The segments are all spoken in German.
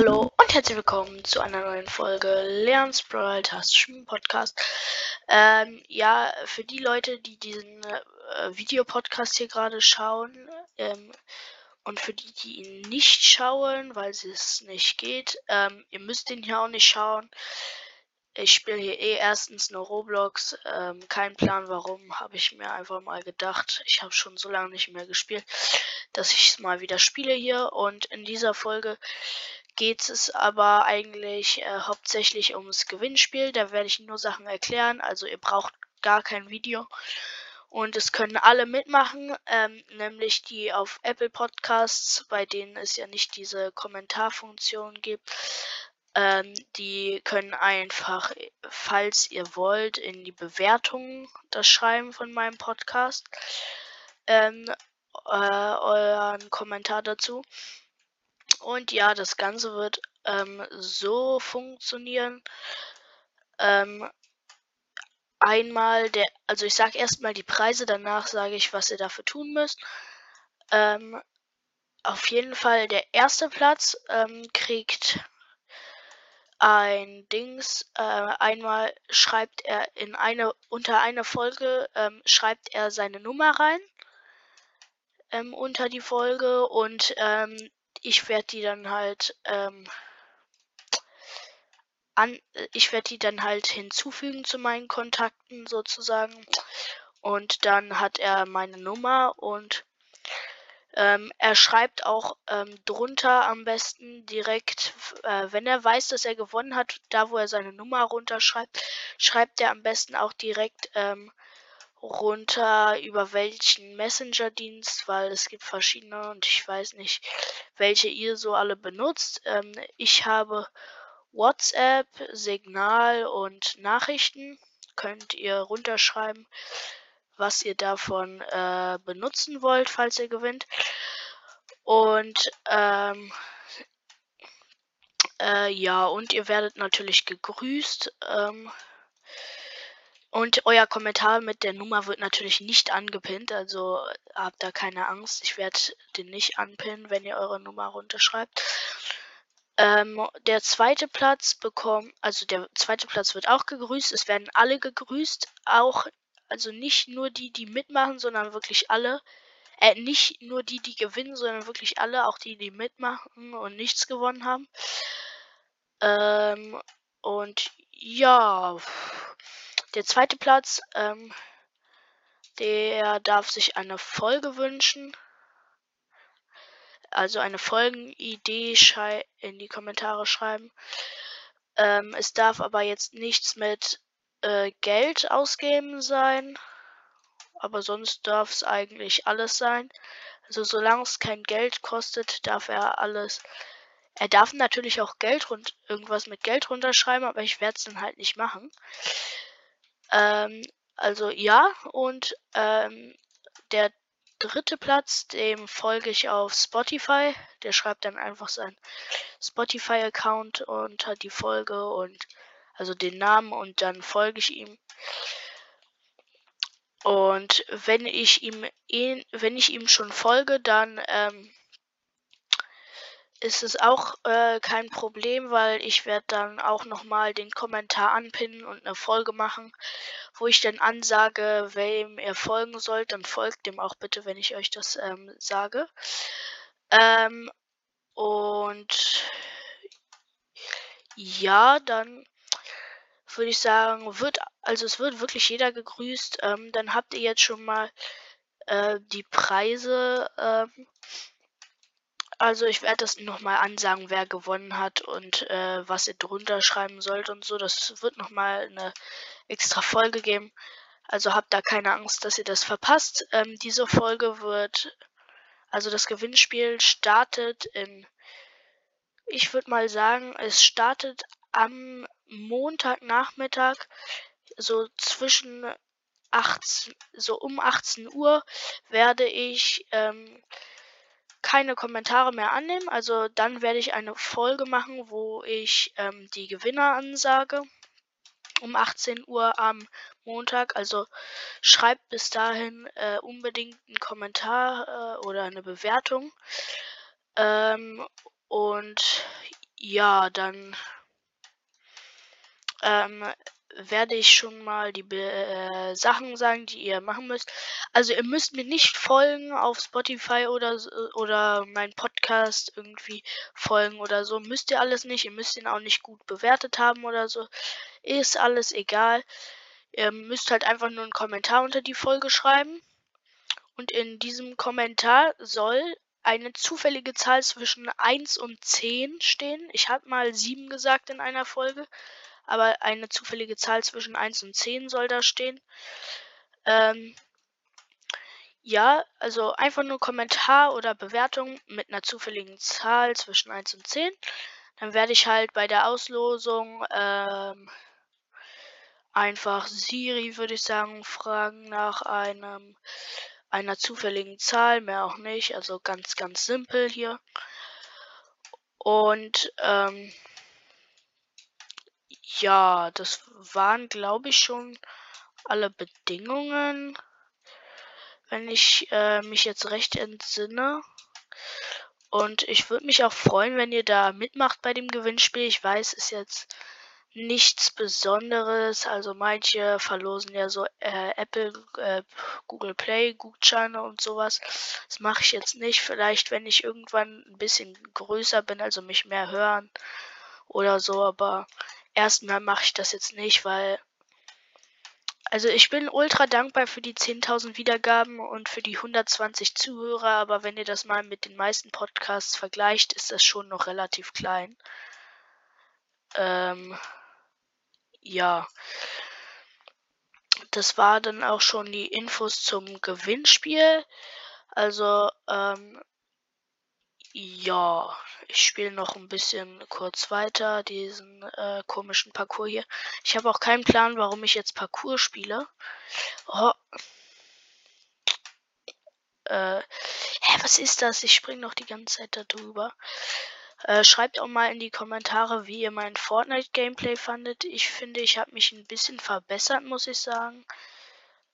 Hallo und herzlich willkommen zu einer neuen Folge Leons Brawl Tastischen Podcast. Ähm, ja, für die Leute, die diesen äh, Videopodcast hier gerade schauen ähm, und für die, die ihn nicht schauen, weil es nicht geht, ähm, ihr müsst ihn hier auch nicht schauen. Ich spiele hier eh erstens nur Roblox. Ähm, kein Plan warum, habe ich mir einfach mal gedacht. Ich habe schon so lange nicht mehr gespielt, dass ich es mal wieder spiele hier. Und in dieser Folge geht es aber eigentlich äh, hauptsächlich ums Gewinnspiel. Da werde ich nur Sachen erklären. Also ihr braucht gar kein Video. Und es können alle mitmachen, ähm, nämlich die auf Apple Podcasts, bei denen es ja nicht diese Kommentarfunktion gibt. Ähm, die können einfach, falls ihr wollt, in die Bewertungen das schreiben von meinem Podcast. Ähm, äh, euren Kommentar dazu. Und ja, das Ganze wird ähm, so funktionieren. Ähm, einmal der, also ich sage erstmal die Preise, danach sage ich, was ihr dafür tun müsst. Ähm, auf jeden Fall der erste Platz ähm, kriegt ein Dings. Äh, einmal schreibt er in eine unter eine Folge ähm, schreibt er seine Nummer rein ähm, unter die Folge und ähm, ich werde die dann halt ähm, an, ich werde die dann halt hinzufügen zu meinen Kontakten sozusagen. Und dann hat er meine Nummer und ähm, er schreibt auch ähm, drunter am besten direkt, äh, wenn er weiß, dass er gewonnen hat, da wo er seine Nummer runterschreibt, schreibt er am besten auch direkt ähm, runter, über welchen Messenger-Dienst, weil es gibt verschiedene und ich weiß nicht, welche ihr so alle benutzt. Ähm, ich habe WhatsApp, Signal und Nachrichten. Könnt ihr runterschreiben, was ihr davon äh, benutzen wollt, falls ihr gewinnt. Und ähm, äh, ja, und ihr werdet natürlich gegrüßt. Ähm, und euer Kommentar mit der Nummer wird natürlich nicht angepinnt, also habt da keine Angst. Ich werde den nicht anpinnen, wenn ihr eure Nummer runterschreibt. Ähm, der zweite Platz bekommt, also der zweite Platz wird auch gegrüßt. Es werden alle gegrüßt, auch, also nicht nur die, die mitmachen, sondern wirklich alle. Äh, nicht nur die, die gewinnen, sondern wirklich alle, auch die, die mitmachen und nichts gewonnen haben. Ähm, und ja. Der zweite Platz, ähm, der darf sich eine Folge wünschen. Also eine Folgenidee in die Kommentare schreiben. Ähm, es darf aber jetzt nichts mit äh, Geld ausgeben sein. Aber sonst darf es eigentlich alles sein. Also solange es kein Geld kostet, darf er alles. Er darf natürlich auch Geld rund irgendwas mit Geld runterschreiben, aber ich werde es dann halt nicht machen. Ähm, also ja, und ähm, der dritte Platz, dem folge ich auf Spotify. Der schreibt dann einfach seinen Spotify-Account unter die Folge und also den Namen und dann folge ich ihm. Und wenn ich ihm wenn ich ihm schon folge, dann ähm, ist es auch äh, kein Problem, weil ich werde dann auch nochmal den Kommentar anpinnen und eine Folge machen, wo ich dann ansage, wem ihr folgen sollt. Dann folgt dem auch bitte, wenn ich euch das ähm, sage. Ähm, und ja, dann würde ich sagen, wird, also es wird wirklich jeder gegrüßt. Ähm, dann habt ihr jetzt schon mal äh, die Preise. Ähm, also ich werde das nochmal ansagen, wer gewonnen hat und äh, was ihr drunter schreiben sollt und so. Das wird nochmal eine extra Folge geben. Also habt da keine Angst, dass ihr das verpasst. Ähm, diese Folge wird, also das Gewinnspiel startet in, ich würde mal sagen, es startet am Montagnachmittag, so zwischen 18, so um 18 Uhr werde ich ähm, keine Kommentare mehr annehmen. Also dann werde ich eine Folge machen, wo ich ähm, die Gewinner ansage. Um 18 Uhr am Montag. Also schreibt bis dahin äh, unbedingt einen Kommentar äh, oder eine Bewertung. Ähm, und ja, dann ähm, werde ich schon mal die äh, Sachen sagen, die ihr machen müsst. Also ihr müsst mir nicht folgen auf Spotify oder oder mein Podcast irgendwie folgen oder so. Müsst ihr alles nicht. Ihr müsst ihn auch nicht gut bewertet haben oder so. Ist alles egal. Ihr müsst halt einfach nur einen Kommentar unter die Folge schreiben. Und in diesem Kommentar soll eine zufällige Zahl zwischen 1 und 10 stehen. Ich habe mal 7 gesagt in einer Folge aber eine zufällige Zahl zwischen 1 und 10 soll da stehen. Ähm, ja, also einfach nur Kommentar oder Bewertung mit einer zufälligen Zahl zwischen 1 und 10. Dann werde ich halt bei der Auslosung ähm, einfach Siri, würde ich sagen, fragen nach einem einer zufälligen Zahl, mehr auch nicht. Also ganz, ganz simpel hier. Und ähm, ja, das waren, glaube ich, schon alle Bedingungen, wenn ich äh, mich jetzt recht entsinne. Und ich würde mich auch freuen, wenn ihr da mitmacht bei dem Gewinnspiel. Ich weiß, ist jetzt nichts Besonderes. Also manche verlosen ja so äh, Apple, äh, Google Play, Gutscheine und sowas. Das mache ich jetzt nicht. Vielleicht, wenn ich irgendwann ein bisschen größer bin, also mich mehr hören oder so. Aber erstmal mache ich das jetzt nicht, weil. Also ich bin ultra dankbar für die 10.000 Wiedergaben und für die 120 Zuhörer, aber wenn ihr das mal mit den meisten Podcasts vergleicht, ist das schon noch relativ klein. Ähm, ja. Das war dann auch schon die Infos zum Gewinnspiel. Also, ähm, ja, ich spiele noch ein bisschen kurz weiter, diesen äh, komischen Parcours hier. Ich habe auch keinen Plan, warum ich jetzt Parcours spiele. Oh. Äh, hä, was ist das? Ich springe noch die ganze Zeit darüber. Äh, schreibt auch mal in die Kommentare, wie ihr mein Fortnite-Gameplay fandet. Ich finde, ich habe mich ein bisschen verbessert, muss ich sagen.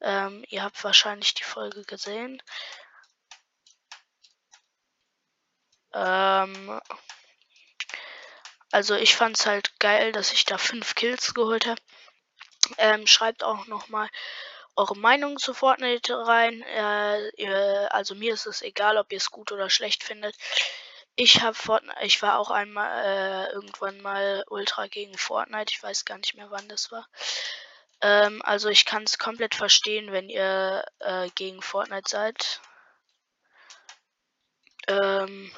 Ähm, ihr habt wahrscheinlich die Folge gesehen. Ähm, also ich fand es halt geil, dass ich da fünf Kills geholt habe. Ähm, schreibt auch nochmal eure Meinung zu Fortnite rein. Äh, ihr, also mir ist es egal, ob ihr es gut oder schlecht findet. Ich habe Fortnite, ich war auch einmal äh, irgendwann mal Ultra gegen Fortnite. Ich weiß gar nicht mehr, wann das war. Ähm, also ich kann es komplett verstehen, wenn ihr äh, gegen Fortnite seid. Ähm,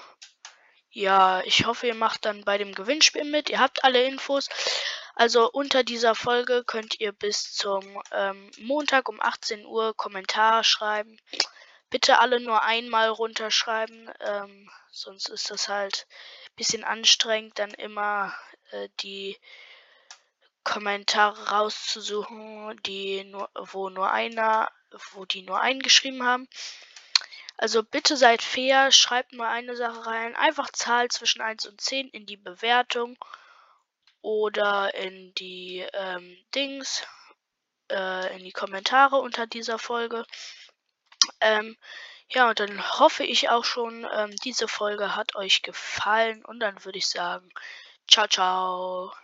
ja, ich hoffe, ihr macht dann bei dem Gewinnspiel mit. Ihr habt alle Infos. Also unter dieser Folge könnt ihr bis zum ähm, Montag um 18 Uhr Kommentare schreiben. Bitte alle nur einmal runterschreiben, ähm, sonst ist das halt ein bisschen anstrengend, dann immer äh, die Kommentare rauszusuchen, die nur, wo nur einer, wo die nur eingeschrieben haben. Also bitte seid fair, schreibt nur eine Sache rein. Einfach Zahl zwischen 1 und 10 in die Bewertung oder in die ähm, Dings, äh, in die Kommentare unter dieser Folge. Ähm, ja, und dann hoffe ich auch schon, ähm, diese Folge hat euch gefallen und dann würde ich sagen, ciao, ciao.